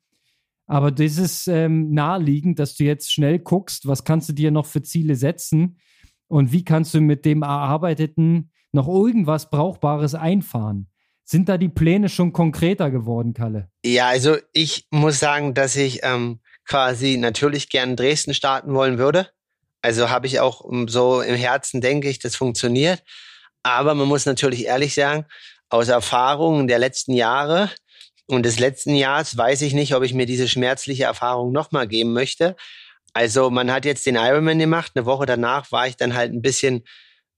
Speaker 2: Aber das ist ähm, naheliegend, dass du jetzt schnell guckst, was kannst du dir noch für Ziele setzen und wie kannst du mit dem Erarbeiteten noch irgendwas Brauchbares einfahren. Sind da die Pläne schon konkreter geworden, Kalle?
Speaker 1: Ja, also ich muss sagen, dass ich ähm, quasi natürlich gern Dresden starten wollen würde. Also habe ich auch so im Herzen, denke ich, das funktioniert. Aber man muss natürlich ehrlich sagen, aus Erfahrungen der letzten Jahre und des letzten Jahres weiß ich nicht, ob ich mir diese schmerzliche Erfahrung nochmal geben möchte. Also man hat jetzt den Ironman gemacht. Eine Woche danach war ich dann halt ein bisschen,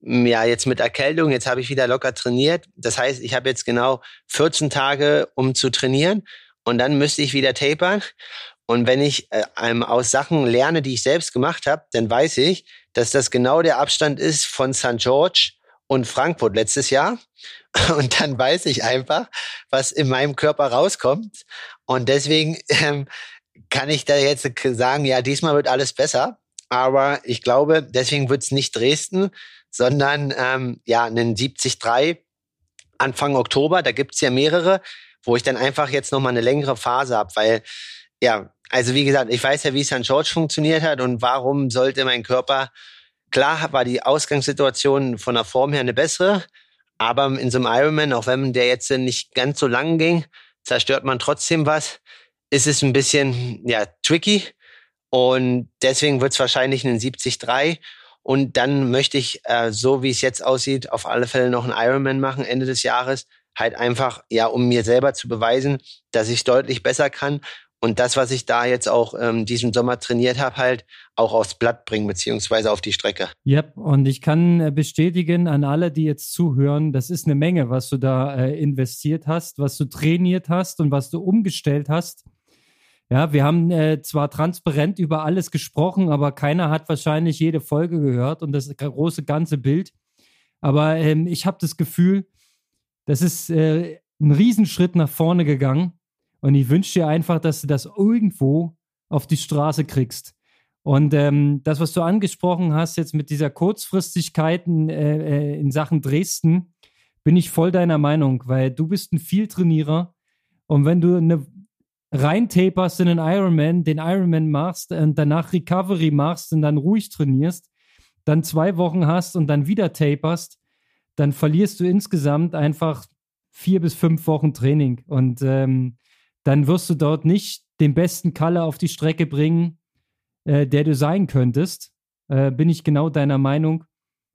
Speaker 1: ja, jetzt mit Erkältung. Jetzt habe ich wieder locker trainiert. Das heißt, ich habe jetzt genau 14 Tage, um zu trainieren. Und dann müsste ich wieder tapern. Und wenn ich äh, aus Sachen lerne, die ich selbst gemacht habe, dann weiß ich, dass das genau der Abstand ist von St. George und Frankfurt letztes Jahr. Und dann weiß ich einfach, was in meinem Körper rauskommt. Und deswegen ähm, kann ich da jetzt sagen, ja, diesmal wird alles besser. Aber ich glaube, deswegen wird es nicht Dresden, sondern ähm, ja, einen 73 Anfang Oktober. Da gibt's ja mehrere, wo ich dann einfach jetzt nochmal eine längere Phase habe, weil ja, also wie gesagt, ich weiß ja, wie St. George funktioniert hat und warum sollte mein Körper, klar war die Ausgangssituation von der Form her eine bessere, aber in so einem Ironman, auch wenn der jetzt nicht ganz so lang ging, zerstört man trotzdem was, ist es ein bisschen, ja, tricky und deswegen wird es wahrscheinlich ein 70-3 und dann möchte ich, äh, so wie es jetzt aussieht, auf alle Fälle noch einen Ironman machen Ende des Jahres, halt einfach, ja, um mir selber zu beweisen, dass ich deutlich besser kann und das, was ich da jetzt auch ähm, diesen Sommer trainiert habe, halt auch aufs Blatt bringen, beziehungsweise auf die Strecke.
Speaker 2: Ja, yep. und ich kann äh, bestätigen an alle, die jetzt zuhören, das ist eine Menge, was du da äh, investiert hast, was du trainiert hast und was du umgestellt hast. Ja, wir haben äh, zwar transparent über alles gesprochen, aber keiner hat wahrscheinlich jede Folge gehört und das große ganze Bild. Aber ähm, ich habe das Gefühl, das ist äh, ein Riesenschritt nach vorne gegangen und ich wünsche dir einfach, dass du das irgendwo auf die Straße kriegst. Und ähm, das, was du angesprochen hast, jetzt mit dieser Kurzfristigkeit in, äh, äh, in Sachen Dresden, bin ich voll deiner Meinung, weil du bist ein Vieltrainierer. Und wenn du eine rein taperst in den Ironman, den Ironman machst und danach Recovery machst und dann ruhig trainierst, dann zwei Wochen hast und dann wieder taperst, dann verlierst du insgesamt einfach vier bis fünf Wochen Training. Und ähm, dann wirst du dort nicht den besten Kalle auf die Strecke bringen, äh, der du sein könntest. Äh, bin ich genau deiner Meinung.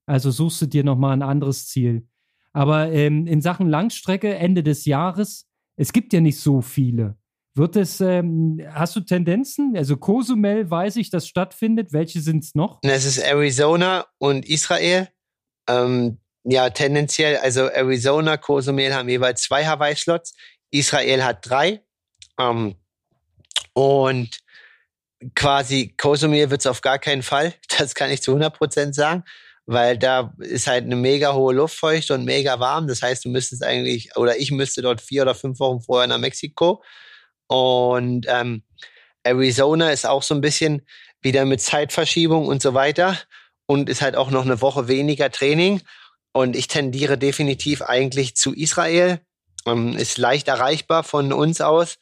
Speaker 2: Also suchst du dir nochmal ein anderes Ziel. Aber ähm, in Sachen Langstrecke, Ende des Jahres, es gibt ja nicht so viele. Wird es, ähm, hast du Tendenzen? Also Cozumel weiß ich, dass stattfindet. Welche sind es noch?
Speaker 1: Es ist Arizona und Israel. Ähm, ja, tendenziell, also Arizona, Cozumel haben jeweils zwei Hawaii-Slots. Israel hat drei. Ähm, und quasi Kosumir wird es auf gar keinen Fall. Das kann ich zu 100 Prozent sagen, weil da ist halt eine mega hohe Luftfeuchte und mega warm. Das heißt, du müsstest eigentlich, oder ich müsste dort vier oder fünf Wochen vorher nach Mexiko. Und ähm, Arizona ist auch so ein bisschen wieder mit Zeitverschiebung und so weiter. und ist halt auch noch eine Woche weniger Training. Und ich tendiere definitiv eigentlich zu Israel. Ähm, ist leicht erreichbar von uns aus.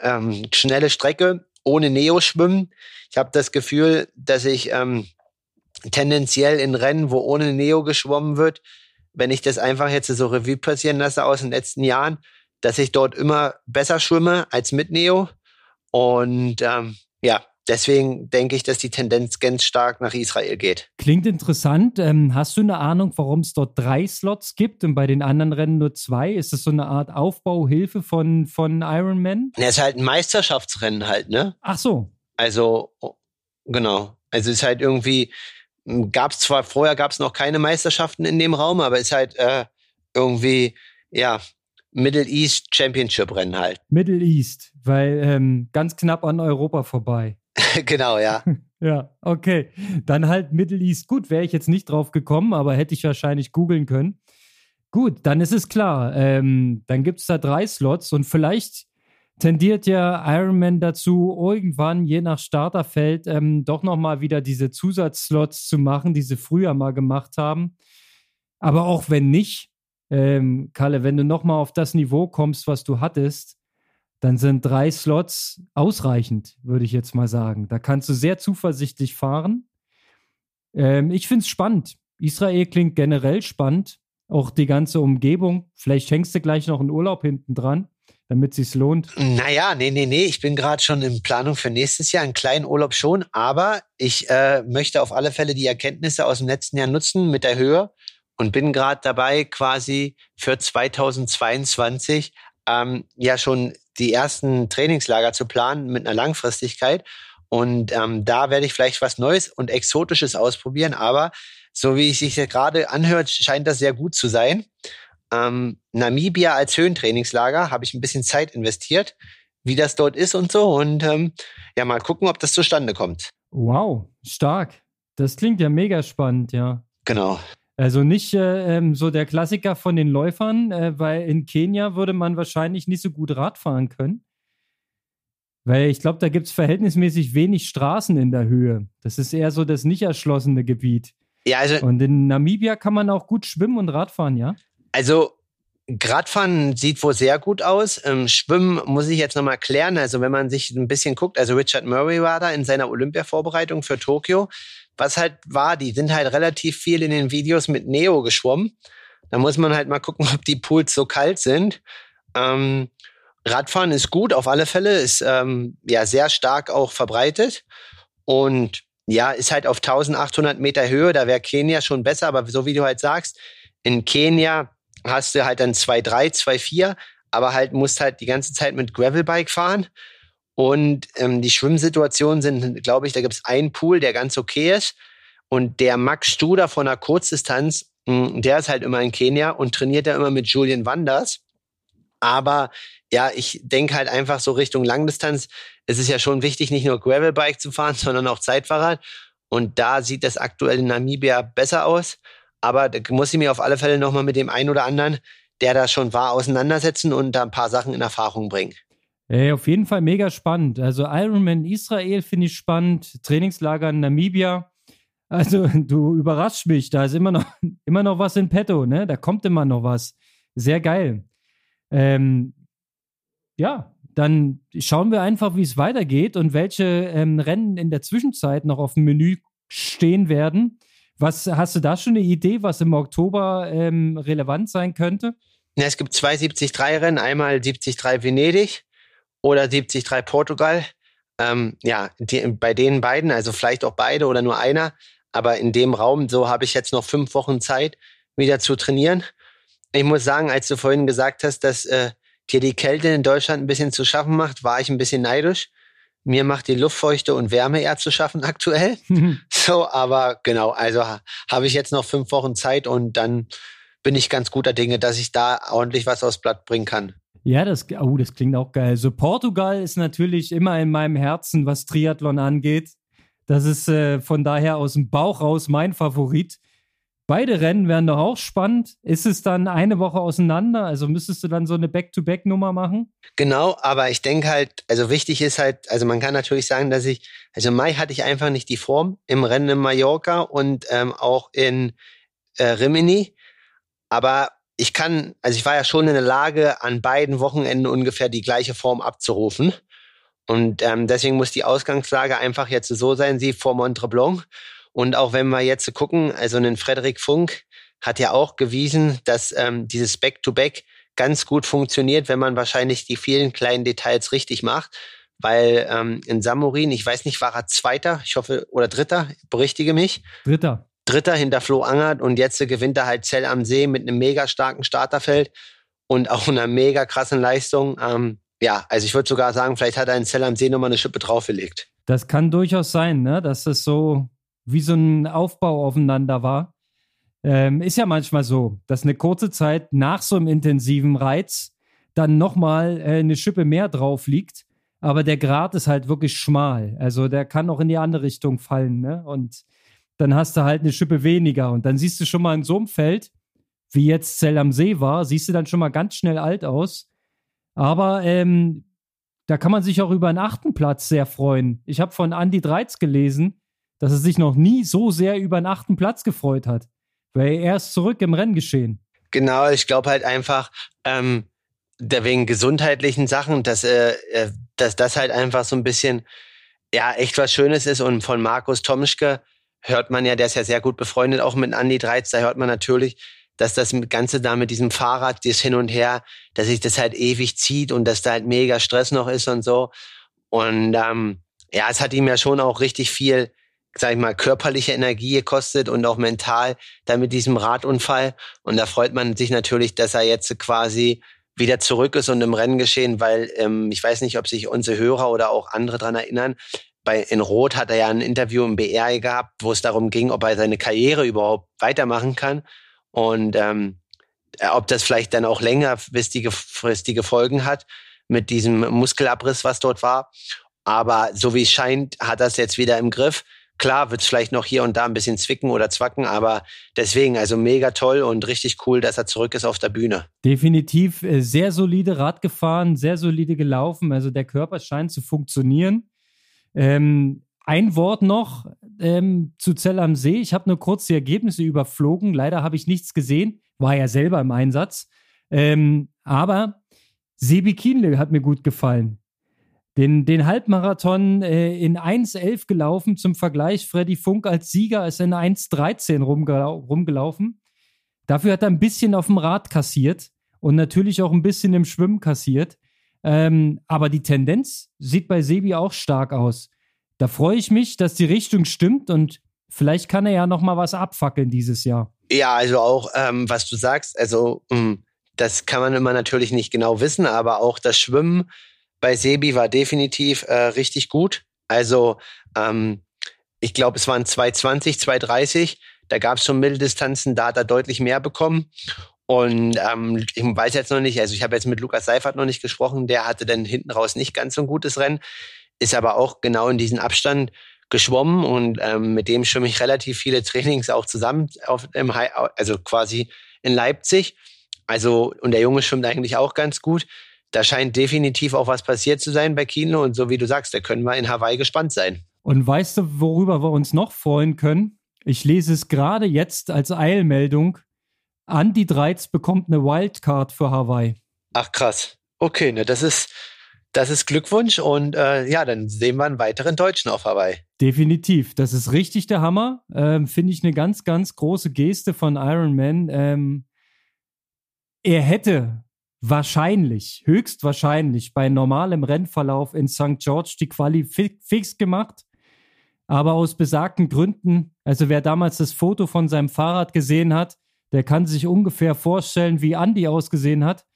Speaker 1: Ähm, schnelle Strecke, ohne Neo-Schwimmen. Ich habe das Gefühl, dass ich ähm, tendenziell in Rennen, wo ohne Neo geschwommen wird, wenn ich das einfach jetzt so Revue passieren lasse aus den letzten Jahren, dass ich dort immer besser schwimme als mit Neo. Und ähm, ja, deswegen denke ich, dass die Tendenz ganz stark nach Israel geht.
Speaker 2: Klingt interessant. Ähm, hast du eine Ahnung, warum es dort drei Slots gibt und bei den anderen Rennen nur zwei? Ist das so eine Art Aufbauhilfe von, von Ironman?
Speaker 1: Es ist halt ein Meisterschaftsrennen halt, ne?
Speaker 2: Ach so.
Speaker 1: Also, genau. Also es ist halt irgendwie, gab es zwar vorher gab es noch keine Meisterschaften in dem Raum, aber es ist halt äh, irgendwie, ja, Middle East Championship Rennen halt.
Speaker 2: Middle East, weil ähm, ganz knapp an Europa vorbei.
Speaker 1: genau, ja.
Speaker 2: ja, okay. Dann halt Middle East. Gut, wäre ich jetzt nicht drauf gekommen, aber hätte ich wahrscheinlich googeln können. Gut, dann ist es klar. Ähm, dann gibt es da drei Slots und vielleicht tendiert ja Ironman dazu, irgendwann, je nach Starterfeld, ähm, doch nochmal wieder diese Zusatzslots zu machen, die sie früher mal gemacht haben. Aber auch wenn nicht, ähm, Kalle, wenn du nochmal auf das Niveau kommst, was du hattest, dann sind drei Slots ausreichend, würde ich jetzt mal sagen. Da kannst du sehr zuversichtlich fahren. Ähm, ich finde es spannend. Israel klingt generell spannend. Auch die ganze Umgebung. Vielleicht schenkst du gleich noch einen Urlaub hinten dran, damit es lohnt.
Speaker 1: Naja, nee, nee, nee. Ich bin gerade schon in Planung für nächstes Jahr. Einen kleinen Urlaub schon. Aber ich äh, möchte auf alle Fälle die Erkenntnisse aus dem letzten Jahr nutzen mit der Höhe und bin gerade dabei, quasi für 2022 ähm, ja schon die ersten Trainingslager zu planen mit einer Langfristigkeit. Und ähm, da werde ich vielleicht was Neues und Exotisches ausprobieren. Aber so wie es sich gerade anhört, scheint das sehr gut zu sein. Ähm, Namibia als Höhentrainingslager habe ich ein bisschen Zeit investiert, wie das dort ist und so. Und ähm, ja, mal gucken, ob das zustande kommt.
Speaker 2: Wow, stark. Das klingt ja mega spannend, ja.
Speaker 1: Genau.
Speaker 2: Also nicht äh, ähm, so der Klassiker von den Läufern, äh, weil in Kenia würde man wahrscheinlich nicht so gut Rad fahren können. Weil ich glaube, da gibt es verhältnismäßig wenig Straßen in der Höhe. Das ist eher so das nicht erschlossene Gebiet.
Speaker 1: Ja, also.
Speaker 2: Und in Namibia kann man auch gut schwimmen und Radfahren, ja?
Speaker 1: Also, Radfahren sieht wohl sehr gut aus. Ähm, Schwimmen muss ich jetzt nochmal klären. Also, wenn man sich ein bisschen guckt, also Richard Murray war da in seiner Olympia-Vorbereitung für Tokio was halt war, die sind halt relativ viel in den Videos mit Neo geschwommen. Da muss man halt mal gucken, ob die Pools so kalt sind. Ähm, Radfahren ist gut, auf alle Fälle, ist ähm, ja sehr stark auch verbreitet und ja, ist halt auf 1800 Meter Höhe, da wäre Kenia schon besser, aber so wie du halt sagst, in Kenia hast du halt dann 2,3, 2,4, aber halt musst halt die ganze Zeit mit Gravelbike fahren und ähm, die Schwimmsituationen sind, glaube ich, da gibt es einen Pool, der ganz okay ist. Und der Max Studer von der Kurzdistanz, hm, der ist halt immer in Kenia und trainiert da immer mit Julian Wanders. Aber ja, ich denke halt einfach so Richtung Langdistanz. Es ist ja schon wichtig, nicht nur Gravelbike zu fahren, sondern auch Zeitfahrrad. Und da sieht das aktuell in Namibia besser aus. Aber da muss ich mir auf alle Fälle nochmal mit dem einen oder anderen, der da schon war, auseinandersetzen und da ein paar Sachen in Erfahrung bringen.
Speaker 2: Ey, auf jeden Fall mega spannend. Also Ironman Israel finde ich spannend, Trainingslager in Namibia. Also du überraschst mich, da ist immer noch, immer noch was in petto, ne? Da kommt immer noch was. Sehr geil. Ähm, ja, dann schauen wir einfach, wie es weitergeht und welche ähm, Rennen in der Zwischenzeit noch auf dem Menü stehen werden. Was hast du da schon eine Idee, was im Oktober ähm, relevant sein könnte?
Speaker 1: Ja, es gibt zwei 73 Rennen, einmal 73 Venedig oder 73 Portugal. Ähm, ja, die, bei den beiden, also vielleicht auch beide oder nur einer, aber in dem Raum, so habe ich jetzt noch fünf Wochen Zeit, wieder zu trainieren. Ich muss sagen, als du vorhin gesagt hast, dass äh, dir die Kälte in Deutschland ein bisschen zu schaffen macht, war ich ein bisschen neidisch. Mir macht die Luftfeuchte und Wärme eher zu schaffen aktuell. so, aber genau, also habe ich jetzt noch fünf Wochen Zeit und dann bin ich ganz guter Dinge, dass ich da ordentlich was aufs Blatt bringen kann.
Speaker 2: Ja, das, oh, das klingt auch geil. So, Portugal ist natürlich immer in meinem Herzen, was Triathlon angeht. Das ist äh, von daher aus dem Bauch raus mein Favorit. Beide Rennen wären doch auch spannend. Ist es dann eine Woche auseinander? Also müsstest du dann so eine Back-to-Back-Nummer machen?
Speaker 1: Genau, aber ich denke halt, also wichtig ist halt, also man kann natürlich sagen, dass ich, also Mai hatte ich einfach nicht die Form im Rennen in Mallorca und ähm, auch in äh, Rimini. Aber ich kann, also ich war ja schon in der Lage, an beiden Wochenenden ungefähr die gleiche Form abzurufen. Und ähm, deswegen muss die Ausgangslage einfach jetzt so sein, sie vor Montreblanc. Und auch wenn wir jetzt gucken, also ein Frederik Funk hat ja auch gewiesen, dass ähm, dieses Back-to-Back -Back ganz gut funktioniert, wenn man wahrscheinlich die vielen kleinen Details richtig macht. Weil ähm, in Samurin, ich weiß nicht, war er Zweiter, ich hoffe, oder Dritter, berichtige mich.
Speaker 2: Dritter.
Speaker 1: Dritter hinter Flo Angert und jetzt gewinnt er halt Zell am See mit einem mega starken Starterfeld und auch einer mega krassen Leistung. Ähm, ja, also ich würde sogar sagen, vielleicht hat er in Zell am See nochmal eine Schippe draufgelegt.
Speaker 2: Das kann durchaus sein, ne? dass es so wie so ein Aufbau aufeinander war. Ähm, ist ja manchmal so, dass eine kurze Zeit nach so einem intensiven Reiz dann nochmal äh, eine Schippe mehr drauf liegt. Aber der Grat ist halt wirklich schmal. Also der kann auch in die andere Richtung fallen. Ne? Und dann hast du halt eine Schippe weniger. Und dann siehst du schon mal in so einem Feld, wie jetzt Zell am See war, siehst du dann schon mal ganz schnell alt aus. Aber ähm, da kann man sich auch über einen achten Platz sehr freuen. Ich habe von Andy Dreiz gelesen, dass er sich noch nie so sehr über einen achten Platz gefreut hat. Weil er ist zurück im Renngeschehen.
Speaker 1: Genau, ich glaube halt einfach, ähm, der wegen gesundheitlichen Sachen, dass, äh, äh, dass das halt einfach so ein bisschen, ja, echt was Schönes ist. Und von Markus Tomschke hört man ja, der ist ja sehr gut befreundet, auch mit Andy Dreiz, da hört man natürlich, dass das Ganze da mit diesem Fahrrad, das hin und her, dass sich das halt ewig zieht und dass da halt mega Stress noch ist und so. Und ähm, ja, es hat ihm ja schon auch richtig viel sag ich mal, körperliche Energie gekostet und auch mental dann mit diesem Radunfall. Und da freut man sich natürlich, dass er jetzt quasi wieder zurück ist und im Rennen geschehen, weil ähm, ich weiß nicht, ob sich unsere Hörer oder auch andere dran erinnern. Bei in Rot hat er ja ein Interview im BR gehabt, wo es darum ging, ob er seine Karriere überhaupt weitermachen kann und ähm, ob das vielleicht dann auch längerfristige fristige Folgen hat mit diesem Muskelabriss, was dort war. Aber so wie es scheint, hat er es jetzt wieder im Griff. Klar wird es vielleicht noch hier und da ein bisschen zwicken oder zwacken, aber deswegen, also mega toll und richtig cool, dass er zurück ist auf der Bühne.
Speaker 2: Definitiv äh, sehr solide Rad gefahren, sehr solide gelaufen. Also der Körper scheint zu funktionieren. Ähm, ein Wort noch ähm, zu Zell am See. Ich habe nur kurz die Ergebnisse überflogen. Leider habe ich nichts gesehen. War ja selber im Einsatz. Ähm, aber Sebi Kienle hat mir gut gefallen. Den, den Halbmarathon äh, in 1,11 gelaufen. Zum Vergleich, Freddy Funk als Sieger ist in 1,13 rumgelau rumgelaufen. Dafür hat er ein bisschen auf dem Rad kassiert und natürlich auch ein bisschen im Schwimmen kassiert. Ähm, aber die Tendenz sieht bei Sebi auch stark aus. Da freue ich mich, dass die Richtung stimmt und vielleicht kann er ja noch mal was abfackeln dieses Jahr.
Speaker 1: Ja, also auch ähm, was du sagst, also mh, hm, das kann man immer natürlich nicht genau wissen, aber auch das Schwimmen bei Sebi war definitiv äh, richtig gut. Also ähm, ich glaube, es waren 220, 230. Da gab es schon Mitteldistanzen, da hat er deutlich mehr bekommen. Und ähm, ich weiß jetzt noch nicht, also ich habe jetzt mit Lukas Seifert noch nicht gesprochen, der hatte dann hinten raus nicht ganz so ein gutes Rennen, ist aber auch genau in diesen Abstand geschwommen und ähm, mit dem schwimme ich relativ viele Trainings auch zusammen, auf, im, also quasi in Leipzig. Also, und der Junge schwimmt eigentlich auch ganz gut da scheint definitiv auch was passiert zu sein bei Kino. Und so wie du sagst, da können wir in Hawaii gespannt sein.
Speaker 2: Und weißt du, worüber wir uns noch freuen können? Ich lese es gerade jetzt als Eilmeldung. Andy Dreiz bekommt eine Wildcard für Hawaii.
Speaker 1: Ach krass. Okay, ne, das ist, das ist Glückwunsch und äh, ja, dann sehen wir einen weiteren Deutschen auf Hawaii.
Speaker 2: Definitiv, das ist richtig der Hammer. Ähm, Finde ich eine ganz, ganz große Geste von Iron Man. Ähm, er hätte wahrscheinlich, höchstwahrscheinlich bei normalem Rennverlauf in St. George die Quali fix gemacht. Aber aus besagten Gründen, also wer damals das Foto von seinem Fahrrad gesehen hat, der kann sich ungefähr vorstellen, wie Andy ausgesehen hat.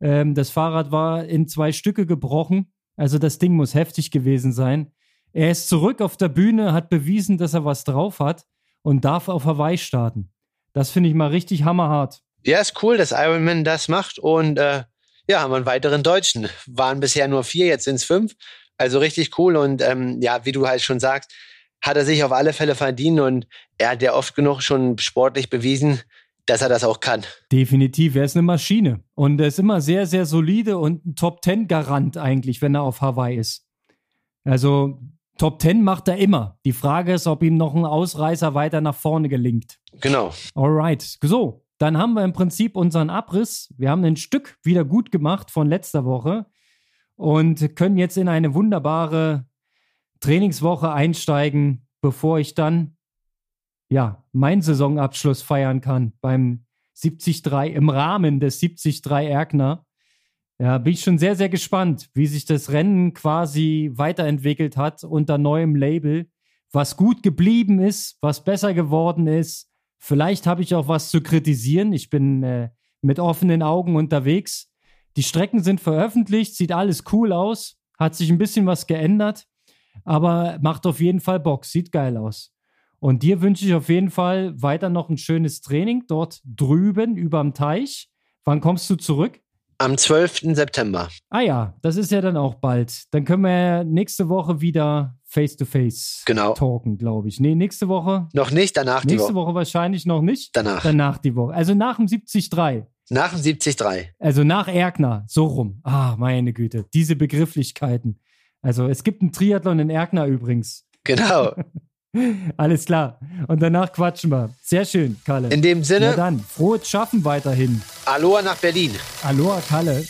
Speaker 2: Ähm, das Fahrrad war in zwei Stücke gebrochen. Also das Ding muss heftig gewesen sein. Er ist zurück auf der Bühne, hat bewiesen, dass er was drauf hat und darf auf Hawaii starten. Das finde ich mal richtig hammerhart.
Speaker 1: Ja, ist cool, dass Ironman das macht und äh, ja, haben wir einen weiteren Deutschen. Waren bisher nur vier, jetzt sind es fünf. Also richtig cool und ähm, ja, wie du halt schon sagst, hat er sich auf alle Fälle verdient und er hat ja oft genug schon sportlich bewiesen, dass er das auch kann.
Speaker 2: Definitiv, er ist eine Maschine und er ist immer sehr, sehr solide und ein Top-10-Garant eigentlich, wenn er auf Hawaii ist. Also Top 10 macht er immer. Die Frage ist, ob ihm noch ein Ausreißer weiter nach vorne gelingt.
Speaker 1: Genau.
Speaker 2: Alright. So, dann haben wir im Prinzip unseren Abriss. Wir haben ein Stück wieder gut gemacht von letzter Woche und können jetzt in eine wunderbare Trainingswoche einsteigen, bevor ich dann ja meinen Saisonabschluss feiern kann beim 73 im Rahmen des 73 Erkner. Ja, bin ich schon sehr, sehr gespannt, wie sich das Rennen quasi weiterentwickelt hat unter neuem Label, was gut geblieben ist, was besser geworden ist. Vielleicht habe ich auch was zu kritisieren. Ich bin äh, mit offenen Augen unterwegs. Die Strecken sind veröffentlicht, sieht alles cool aus, hat sich ein bisschen was geändert, aber macht auf jeden Fall Bock, sieht geil aus. Und dir wünsche ich auf jeden Fall weiter noch ein schönes Training dort drüben überm Teich. Wann kommst du zurück?
Speaker 1: Am 12. September.
Speaker 2: Ah ja, das ist ja dann auch bald. Dann können wir nächste Woche wieder face-to-face
Speaker 1: genau.
Speaker 2: talken, glaube ich. Nee, nächste Woche.
Speaker 1: Noch nicht, danach
Speaker 2: die Woche. Nächste Woche wahrscheinlich noch nicht.
Speaker 1: Danach.
Speaker 2: Danach die Woche. Also nach dem 73.
Speaker 1: Nach dem 73.
Speaker 2: Also nach Erkner, so rum. Ah, meine Güte, diese Begrifflichkeiten. Also es gibt einen Triathlon in Erkner übrigens.
Speaker 1: Genau.
Speaker 2: Alles klar. Und danach quatschen wir. Sehr schön, Kalle.
Speaker 1: In dem Sinne.
Speaker 2: Na dann, frohes Schaffen weiterhin.
Speaker 1: Aloha nach Berlin.
Speaker 2: Aloha, Kalle.